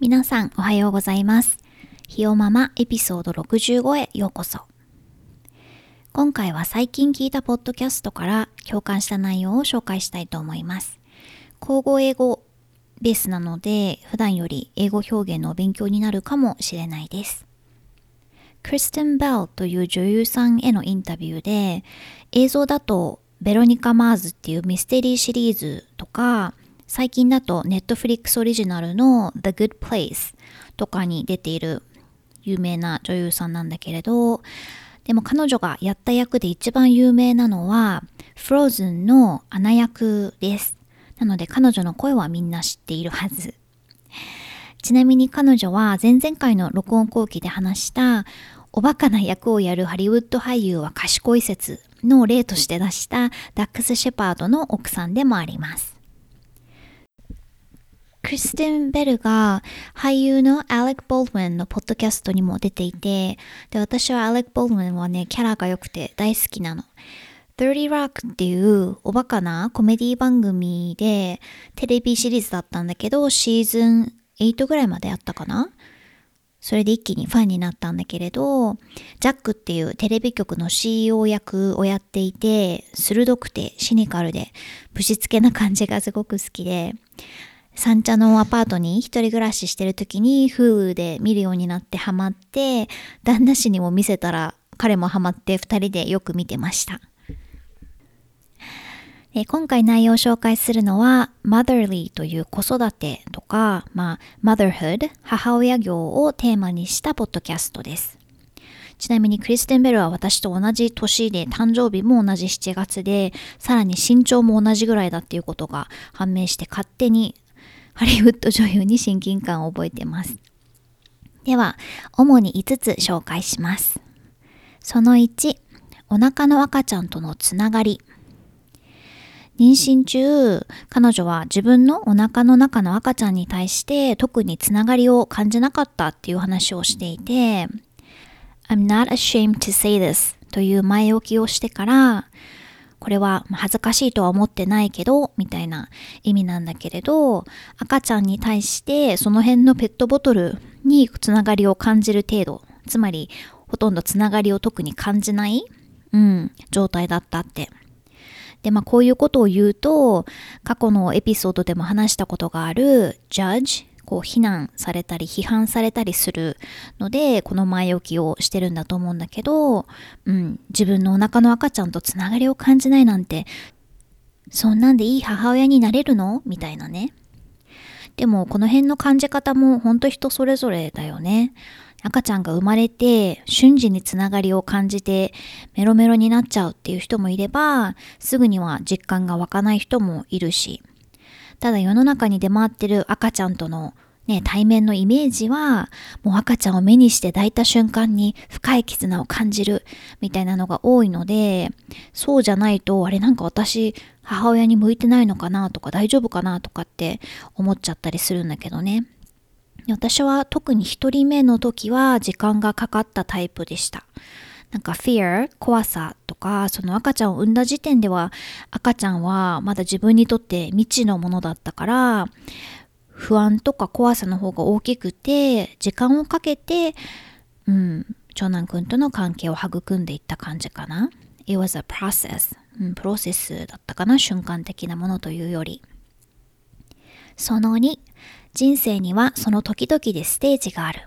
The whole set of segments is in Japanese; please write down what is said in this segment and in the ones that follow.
皆さんおはようございますひよママエピソード65へようこそ今回は最近聞いたポッドキャストから共感した内容を紹介したいと思います。口語英語ベースなので普段より英語表現の勉強になるかもしれないです。クリステン・ベルという女優さんへのインタビューで映像だとベロニカ・マーズっていうミステリーシリーズとか最近だとネットフリックスオリジナルの The Good Place とかに出ている有名な女優さんなんだけれどでも彼女がやった役で一番有名なのは、フローズンのアナ役です。なので彼女の声はみんな知っているはず。ちなみに彼女は前々回の録音後期で話したおバカな役をやるハリウッド俳優は賢い説の例として出したダックス・シェパードの奥さんでもあります。クリステン・ベルが俳優のアレック・ボールウィンのポッドキャストにも出ていて、で、私はアレック・ボールウィンはね、キャラが良くて大好きなの。30 Rock っていうおバカなコメディ番組でテレビシリーズだったんだけど、シーズン8ぐらいまでやったかな？それで一気にファンになったんだけれど、ジャックっていうテレビ局の CEO 役をやっていて、鋭くてシニカルで、ぶしつけな感じがすごく好きで、三茶のアパートに一人暮らししてる時に Hulu で見るようになってハマって旦那氏にも見せたら彼もハマって二人でよく見てました。今回内容を紹介するのは Motherly という子育てとか、まあ、Motherhood 母親業をテーマにしたポッドキャストです。ちなみにクリステンベルは私と同じ年で誕生日も同じ7月でさらに身長も同じぐらいだっていうことが判明して勝手にハリウッド女優に親近感を覚えてます。では、主に5つ紹介します。その1、お腹の赤ちゃんとのつながり。妊娠中、彼女は自分のお腹の中の赤ちゃんに対して特につながりを感じなかったっていう話をしていて、I'm not ashamed to say this という前置きをしてから、これは恥ずかしいとは思ってないけど、みたいな意味なんだけれど、赤ちゃんに対してその辺のペットボトルにつながりを感じる程度、つまりほとんどつながりを特に感じない、うん、状態だったって。で、まあこういうことを言うと、過去のエピソードでも話したことがある judge こう非難されたり批判されたりするのでこの前置きをしてるんだと思うんだけど、うん、自分のお腹の赤ちゃんとつながりを感じないなんてそんなんでいい母親になれるの？みたいなね。でもこの辺の感じ方も本当人それぞれだよね。赤ちゃんが生まれて瞬時につながりを感じてメロメロになっちゃうっていう人もいればすぐには実感が湧かない人もいるし。ただ世の中に出回ってる赤ちゃんとのね、対面のイメージは、もう赤ちゃんを目にして抱いた瞬間に深い絆を感じるみたいなのが多いので、そうじゃないと、あれなんか私、母親に向いてないのかなとか大丈夫かなとかって思っちゃったりするんだけどね。私は特に一人目の時は時間がかかったタイプでした。なんか fear 怖さとかその赤ちゃんを産んだ時点では赤ちゃんはまだ自分にとって未知のものだったから不安とか怖さの方が大きくて時間をかけて、うん、長男くんとの関係を育んでいった感じかな。It was a process、うん、プロセスだったかな瞬間的なものというより。その2人生にはその時々でステージがある。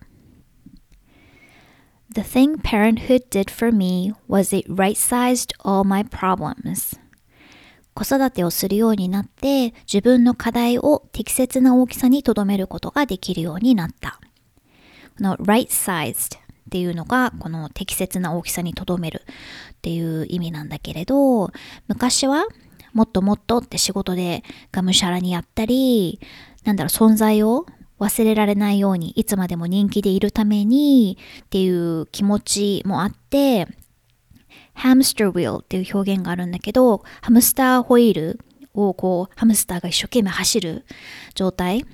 The thing parenthood did for me was it right sized all my problems. 子育てをするようになって自分の課題を適切な大きさに留めることができるようになった。この right sized っていうのがこの適切な大きさに留めるっていう意味なんだけれど昔はもっともっとって仕事でがむしゃらにやったりなんだろう、存在を忘れられないように、いつまでも人気でいるためにっていう気持ちもあって、ハムスターウィルっていう表現があるんだけど、ハムスターホイールをこう、ハムスターが一生懸命走る状態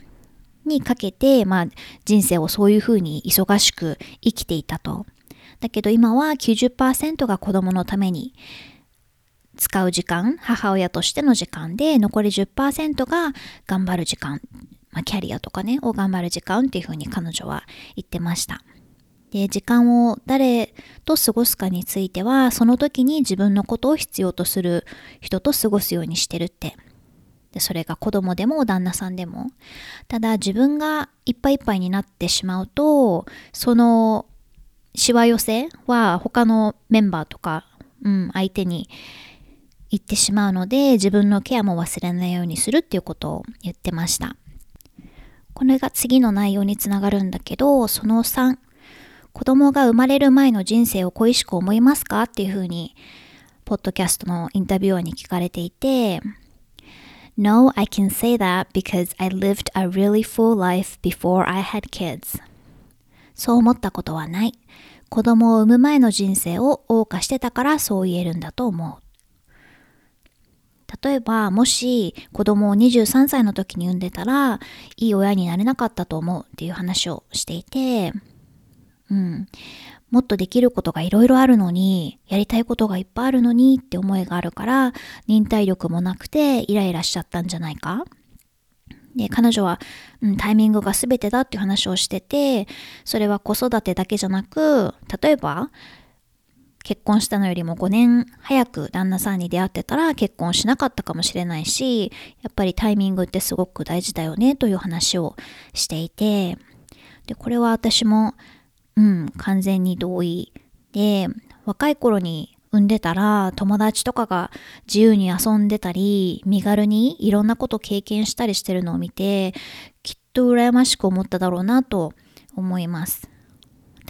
にかけて、まあ、人生をそういうふうに忙しく生きていたと。だけど今は90%が子供のために使う時間、母親としての時間で、残り10%が頑張る時間、まあ、キャリアとかね、を頑張る時間っていうふうに彼女は言ってました。で、時間を誰と過ごすかについては、その時に自分のことを必要とする人と過ごすようにしてるってでそれが子供でも旦那さんでも。ただ自分がいっぱいいっぱいになってしまうと、そのしわ寄せは他のメンバーとか、うん、相手に言ってしまうので、自分のケアも忘れないようにするっていうことを言ってました。これが次の内容につながるんだけど、その3、子供が生まれる前の人生を恋しく思いますか？っていうふうに、ポッドキャストのインタビュアーに聞かれていて、No, I can say that because I lived a really full life before I had kids. そう思ったことはない。子供を産む前の人生を謳歌してたからそう言えるんだと思う。例えば、もし子供を23歳の時に産んでたら、いい親になれなかったと思うっていう話をしていて、うん。もっとできることがいろいろあるのに、やりたいことがいっぱいあるのにって思いがあるから、忍耐力もなくてイライラしちゃったんじゃないかで、彼女は、うん、タイミングが全てだっていう話をしてて、それは子育てだけじゃなく、例えば、結婚したのよりも5年早く旦那さんに出会ってたら結婚しなかったかもしれないし、やっぱりタイミングってすごく大事だよねという話をしていて、で、これは私もうん、完全に同意。で、若い頃に産んでたら友達とかが自由に遊んでたり、身軽にいろんなこと経験したりしてるのを見て、きっと羨ましく思っただろうなと思います。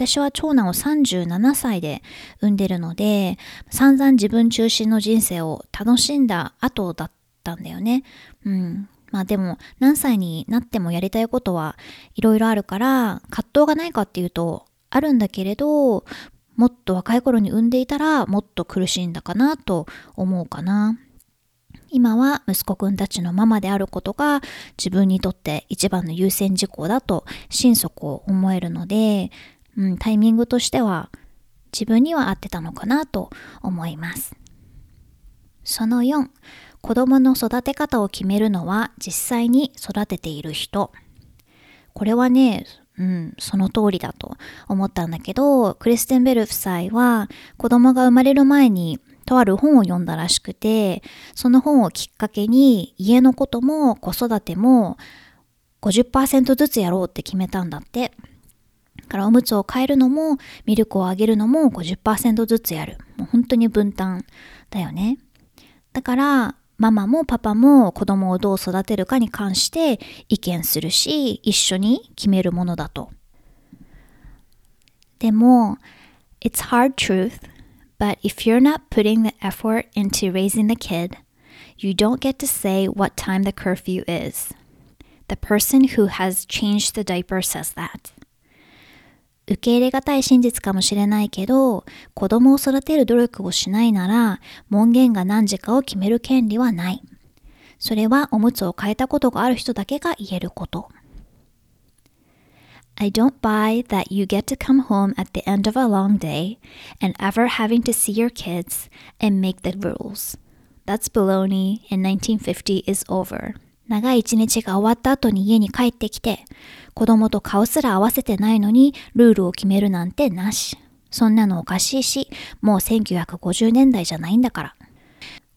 私は長男を37歳で産んでるので、散々自分中心の人生を楽しんだ後だったんだよね。うん。まあでも何歳になってもやりたいことはいろいろあるから葛藤がないかっていうとあるんだけれど、もっと若い頃に産んでいたらもっと苦しいんだかなと思うかな。今は息子くんたちのママであることが自分にとって一番の優先事項だと心底思えるので、うん、タイミングとしては自分には合ってたのかなと思います。その4、子供の育て方を決めるのは実際に育てている人。これはね、うん、その通りだと思ったんだけど、クリステンベル夫妻は子供が生まれる前にとある本を読んだらしくて、その本をきっかけに家のことも子育ても50%ずつやろうって決めたんだって。からおむつを変えるのもミルクをあげるのも50%ずつやる。もう本当に分担だよね。だからママもパパも子供をどう育てるかに関して意見するし、一緒に決めるものだと。でも、it's hard truth, but if you're not putting the effort into raising the kid, you don't get to say what time the curfew is. The person who has changed the diaper says that. 受け入れがたい真実かもしれないけど、子供を育てる努力をしないなら、門限が何時かを決める権利はない。それはおむつを変えたことがある人だけが言えること。I don't buy that you get to come home at the end of a long day and ever having to see your kids and make the rules. That's baloney and 1950 is over. 長い一日が終わった後に家に帰ってきて、子供と顔すら合わせてないのにルールを決めるなんてなし。そんなのおかしいし、もう1950年代じゃないんだから。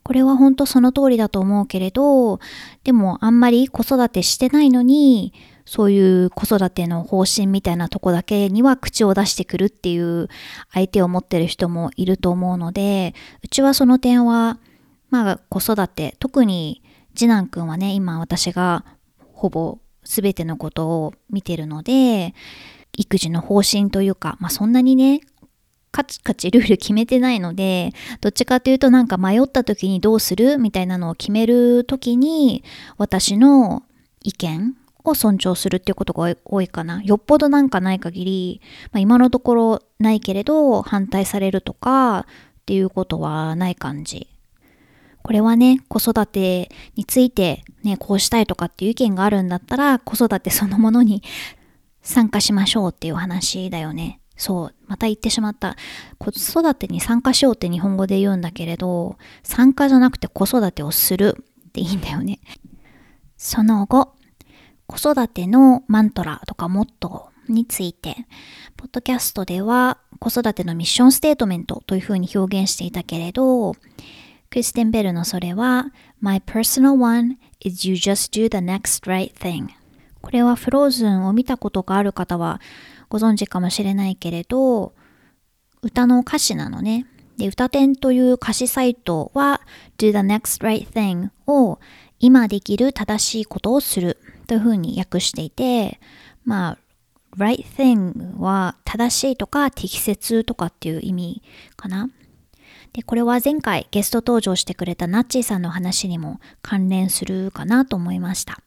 これは本当その通りだと思うけれど、でもあんまり子育てしてないのに、そういう子育ての方針みたいなとこだけには口を出してくるっていう相手を持ってる人もいると思うので、うちはその点は、まあ子育て、特に次男くんはね、今私がほぼ全てのことを見てるので、育児の方針というか、まあそんなにね、カチカチルール決めてないので、どっちかというとなんか迷った時にどうする？みたいなのを決める時に、私の意見を尊重するっていうことが多いかな。よっぽどなんかない限り、まあ、今のところないけれど反対されるとかっていうことはない感じ。これはね、子育てについてね、こうしたいとかっていう意見があるんだったら、子育てそのものに 参加しましょうっていう話だよね。そう、また言ってしまった。子育てに参加しようって日本語で言うんだけれど、参加じゃなくて子育てをするっていいんだよね。その後、子育てのマントラとかモットーについて、ポッドキャストでは子育てのミッションステートメントというふうに表現していたけれど、クリステンベルのそれは My personal one is you just do the next right thing. これはフローズンを見たことがある方はご存知かもしれないけれど歌の歌詞なのね。で歌点という歌詞サイトは do the next right thing を今できる正しいことをするというふうに訳していてまあ right thing は正しいとか適切とかっていう意味かな。で、これは前回ゲスト登場してくれたナッチーさんの話にも関連するかなと思いました。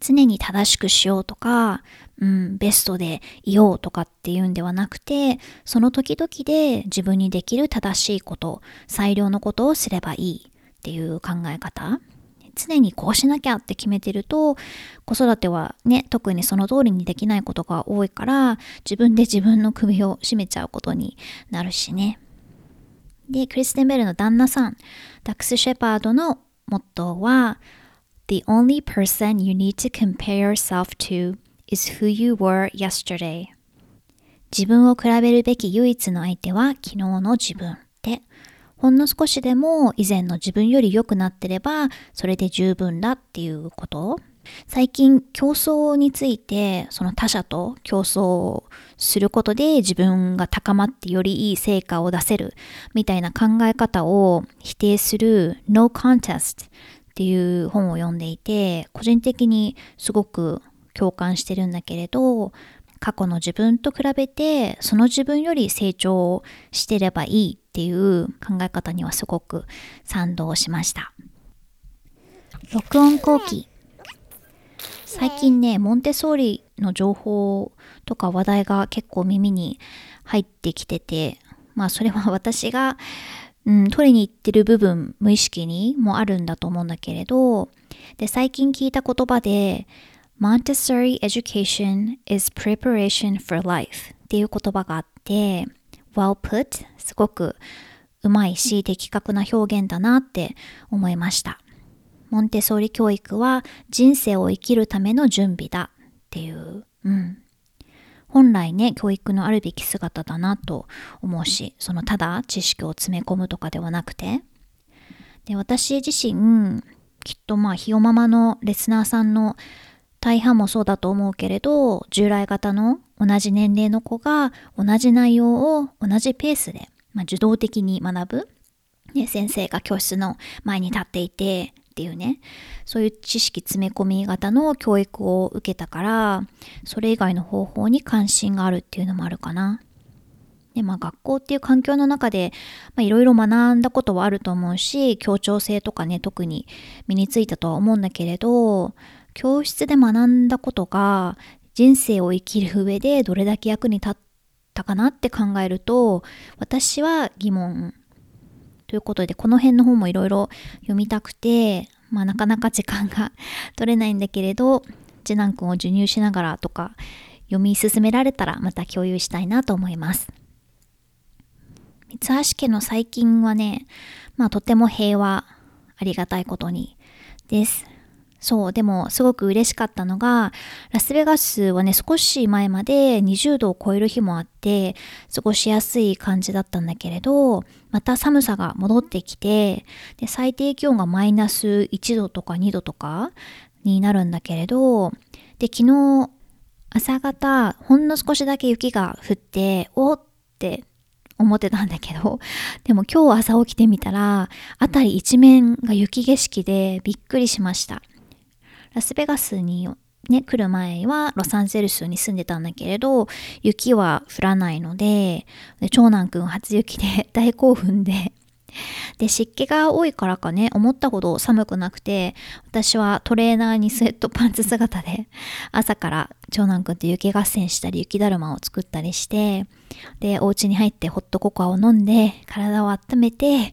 常に正しくしようとか、うん、ベストでいようとかっていうんではなくて、その時々で自分にできる正しいこと、最良のことをすればいいっていう考え方。常にこうしなきゃって決めてると子育てはね特にその通りにできないことが多いから自分で自分の首を絞めちゃうことになるしね。で、クリステンベルの旦那さん、ダックス・シェパードのモットーは、The only person you need to compare yourself to is who you were yesterday. 自分を比べるべき唯一の相手は昨日の自分で、ほんの少しでも以前の自分より良くなってれば、それで十分だっていうこと最近競争についてその他者と競争することで自分が高まってよりいい成果を出せるみたいな考え方を否定する No Contest っていう本を読んでいて個人的にすごく共感してるんだけれど過去の自分と比べてその自分より成長してればいいっていう考え方にはすごく賛同しました。録音後期。最近ね、モンテソーリの情報とか話題が結構耳に入ってきてて、まあそれは私が、うん、取りに行ってる部分、無意識にもあるんだと思うんだけれど、で、最近聞いた言葉で、Montessori education is preparation for life っていう言葉があって、well put すごくうまいし的確な表現だなって思いました。モンテソーリ教育は人生を生きるための準備だっていう、うん。本来ね、教育のあるべき姿だなと思うし、そのただ知識を詰め込むとかではなくて。で、私自身、きっとまあ、ひよままのレスナーさんの大半もそうだと思うけれど、従来型の同じ年齢の子が同じ内容を同じペースで、まあ、受動的に学ぶ。ね、先生が教室の前に立っていて、っていうねそういう知識詰め込み型の教育を受けたからそれ以外の方法に関心があるっていうのもあるかな。でまあ、学校っていう環境の中でいろいろ学んだことはあると思うし協調性とかね特に身についたとは思うんだけれど教室で学んだことが人生を生きる上でどれだけ役に立ったかなって考えると私は疑問ということで、この辺の本もいろいろ読みたくて、まあなかなか時間が 取れないんだけれど、次男くんを授乳しながらとか読み進められたらまた共有したいなと思います。三橋家の最近はね、まあとても平和、ありがたいことにです。そう、でもすごく嬉しかったのが、ラスベガスはね、少し前まで20度を超える日もあって、過ごしやすい感じだったんだけれど、また寒さが戻ってきて、で最低気温がマイナス1度とか2度とかになるんだけれど、で、昨日朝方、ほんの少しだけ雪が降って、おって思ってたんだけど、でも今日朝起きてみたら、辺り一面が雪景色でびっくりしました。ラスベガスにね、来る前はロサンゼルスに住んでたんだけれど、雪は降らないので、で長男くん初雪で大興奮で、で、湿気が多いからかね、思ったほど寒くなくて、私はトレーナーにスウェットパンツ姿で、朝から長男くんと雪合戦したり、雪だるまを作ったりして、で、お家に入ってホットココアを飲んで、体を温めて、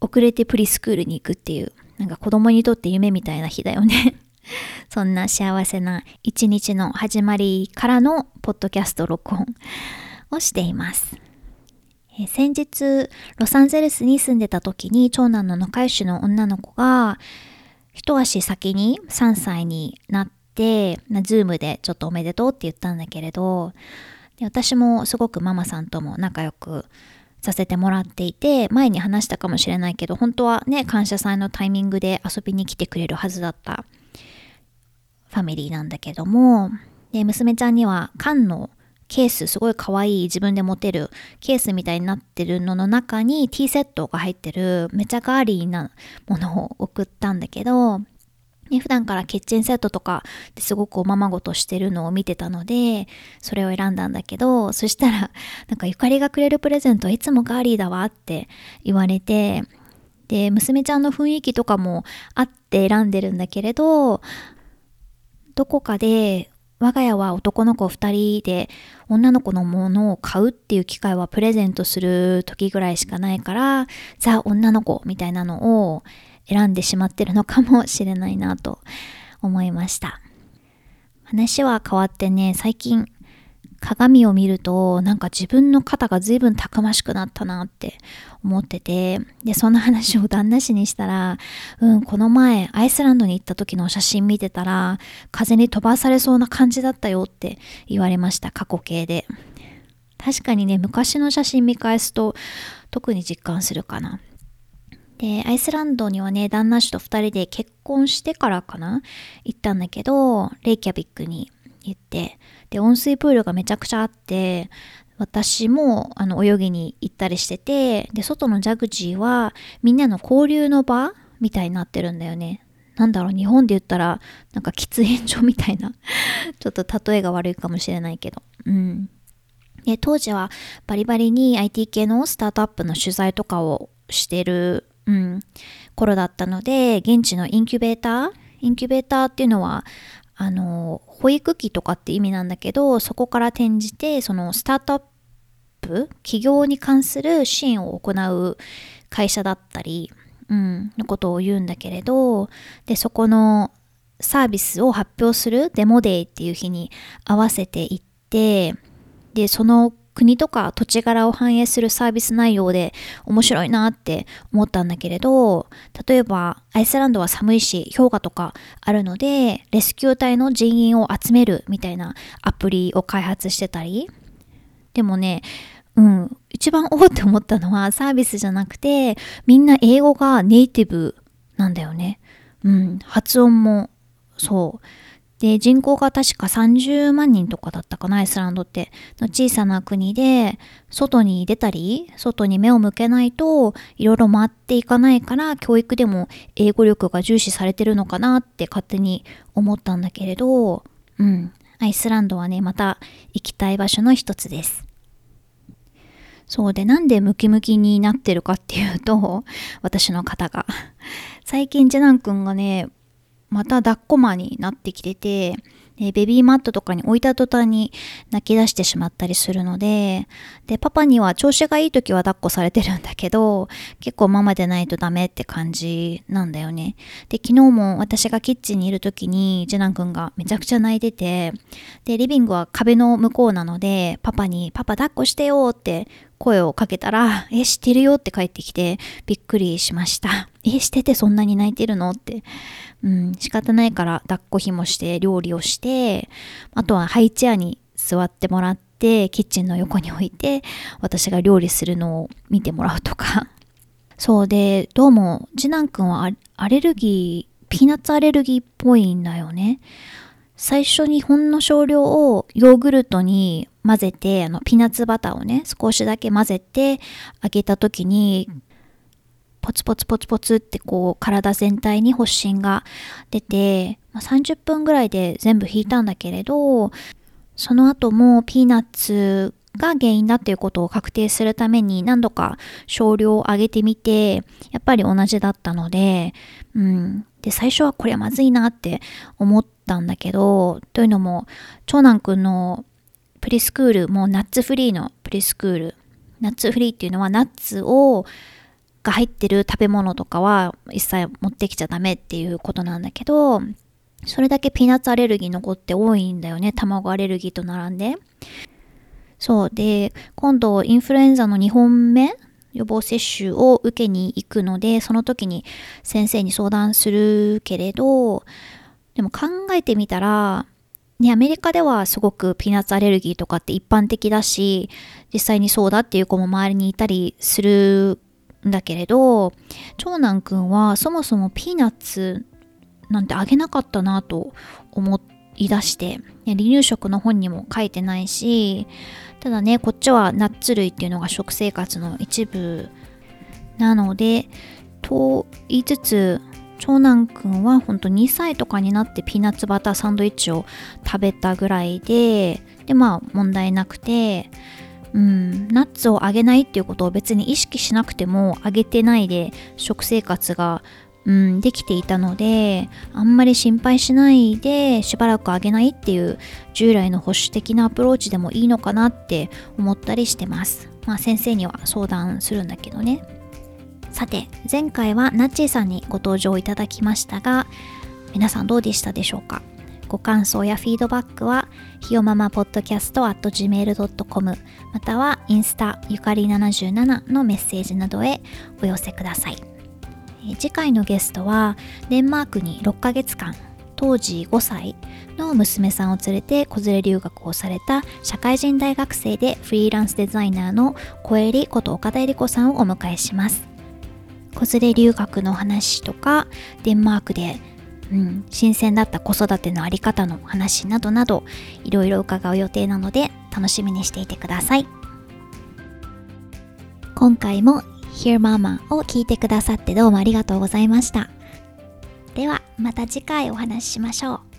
遅れてプリスクールに行くっていう、なんか子供にとって夢みたいな日だよね。そんな幸せな一日の始まりからのポッドキャスト録音をしています。先日、ロサンゼルスに住んでた時に長男の仲良しの女の子が一足先に3歳になって、ズームでちょっとおめでとうって言ったんだけれど、私もすごくママさんとも仲良くさせてもらっていて、前に話したかもしれないけど、本当はね、感謝祭のタイミングで遊びに来てくれるはずだったファミリーなんだけども、で、娘ちゃんには缶のケース、すごい可愛い自分で持てるケースみたいになってるのの中にティーセットが入ってるめちゃガーリーなものを送ったんだけど、ね、普段からキッチンセットとかですごくおままごとしてるのを見てたので、それを選んだんだけど、そしたら、なんかゆかりがくれるプレゼントはいつもガーリーだわって言われて、で、娘ちゃんの雰囲気とかもあって選んでるんだけれど、どこかで我が家は男の子2人で女の子のものを買うっていう機会はプレゼントする時ぐらいしかないからザ女の子みたいなのを選んでしまってるのかもしれないなと思いました。話は変わってね最近鏡を見るとなんか自分の肩が随分たくましくなったなって思っててでそんな話を旦那氏にしたらうんこの前アイスランドに行った時の写真見てたら風に飛ばされそうな感じだったよって言われました過去形で。確かにね昔の写真見返すと特に実感するかな。で、アイスランドにはね、旦那氏と2人で結婚してからかな行ったんだけど、レイキャビックに行って、で、温水プールがめちゃくちゃあって、私もあの泳ぎに行ったりしてて、で、外のジャグジーはみんなの交流の場みたいになってるんだよね。なんだろう、日本で言ったら、なんか喫煙所みたいな ちょっと例えが悪いかもしれないけど。うん。で、当時はバリバリに IT 系のスタートアップの取材とかをしてる、うん、頃だったので、現地のインキュベーターインキュベーターっていうのは、あの、保育器とかって意味なんだけど、そこから転じて、そのスタートアップ、企業に関する支援を行う会社だったり、うん、のことを言うんだけれど、で、そこのサービスを発表するデモデーっていう日に合わせていって、で、その国とか土地柄を反映するサービス内容で面白いなって思ったんだけれど、例えばアイスランドは寒いし氷河とかあるので、レスキュー隊の人員を集めるみたいなアプリを開発してたり、でもね、うん、一番おおって思ったのはサービスじゃなくて、みんな英語がネイティブなんだよね。うん、発音もそう。で、人口が確か30万人とかだったかな、アイスランドって。の小さな国で、外に出たり、外に目を向けないと、いろいろ回っていかないから、教育でも英語力が重視されてるのかなって勝手に思ったんだけれど、うん、アイスランドはね、また行きたい場所の一つです。そうで、なんでムキムキになってるかっていうと、私の方が。最近、ジェナン君がね、また抱っこ間になってきてて、でベビーマットとかに置いた途端に泣き出してしまったりするので、で、パパには調子がいい時は抱っこされてるんだけど、結構ママでないとダメって感じなんだよね。で、昨日も私がキッチンにいる時に、ジェナン君がめちゃくちゃ泣いてて、で、リビングは壁の向こうなので、パパに、パパ抱っこしてよって声をかけたら、え、知ってるよって帰ってきて、びっくりしました。え、しててそんなに泣いてるの？って。うん、仕方ないから抱っこひもして料理をして、あとはハイチェアに座ってもらって、キッチンの横に置いて、私が料理するのを見てもらうとか。そうで、どうも、次男くんはアレルギー、ピーナッツアレルギーっぽいんだよね。最初にほんの少量をヨーグルトに混ぜて、あの、ピーナッツバターをね、少しだけ混ぜてあげた時に、ポツポツポツポツってこう体全体に発疹が出て、まあ、30分ぐらいで全部引いたんだけれど、その後もピーナッツが原因だっていうことを確定するために何度か少量を上げてみて、やっぱり同じだったので、うん。で、最初はこれはまずいなって思ったんだけど、というのも、長男くんのプリスクール、もうナッツフリーのプリスクール。ナッツフリーっていうのはナッツをが入ってる食べ物とかは一切持ってきちゃダメっていうことなんだけど、それだけピーナッツアレルギー残って多いんだよね。卵アレルギーと並んで。そう。で、今度インフルエンザの2本目予防接種を受けに行くので、その時に先生に相談するけれど、でも考えてみたら、ね、アメリカではすごくピーナッツアレルギーとかって一般的だし、実際にそうだっていう子も周りにいたりするんだけれど、長男くんはそもそもピーナッツなんてあげなかったなと思い出して、離乳食の本にも書いてないし、ただね、こっちはナッツ類っていうのが食生活の一部なので、と言いつつ、長男くんは本当2歳とかになってピーナッツバターサンドイッチを食べたぐらいで、で、まあ問題なくて、うん、ナッツをあげないっていうことを別に意識しなくてもあげてないで食生活がうん、できていたのであんまり心配しないでしばらくあげないっていう従来の保守的なアプローチでもいいのかなって思ったりしてます。まあ先生には相談するんだけどね。さて前回はナッチーさんにご登場いただきましたが皆さんどうでしたでしょうか？ご感想やフィードバックはひよままポッドキャスト at gmail.com またはインスタゆかり77のメッセージなどへお寄せください。次回のゲストはデンマークに6ヶ月間当時5歳の娘さんを連れて子連れ留学をされた社会人大学生でフリーランスデザイナーの小襟こと岡田恵理子さんをお迎えします。子連れ留学の話とかデンマークで、うん、新鮮だった子育てのあり方の話などなどいろいろ伺う予定なので楽しみにしていてください今回も Hear Mama を聞いてくださってどうもありがとうございました。ではまた次回お話ししましょう。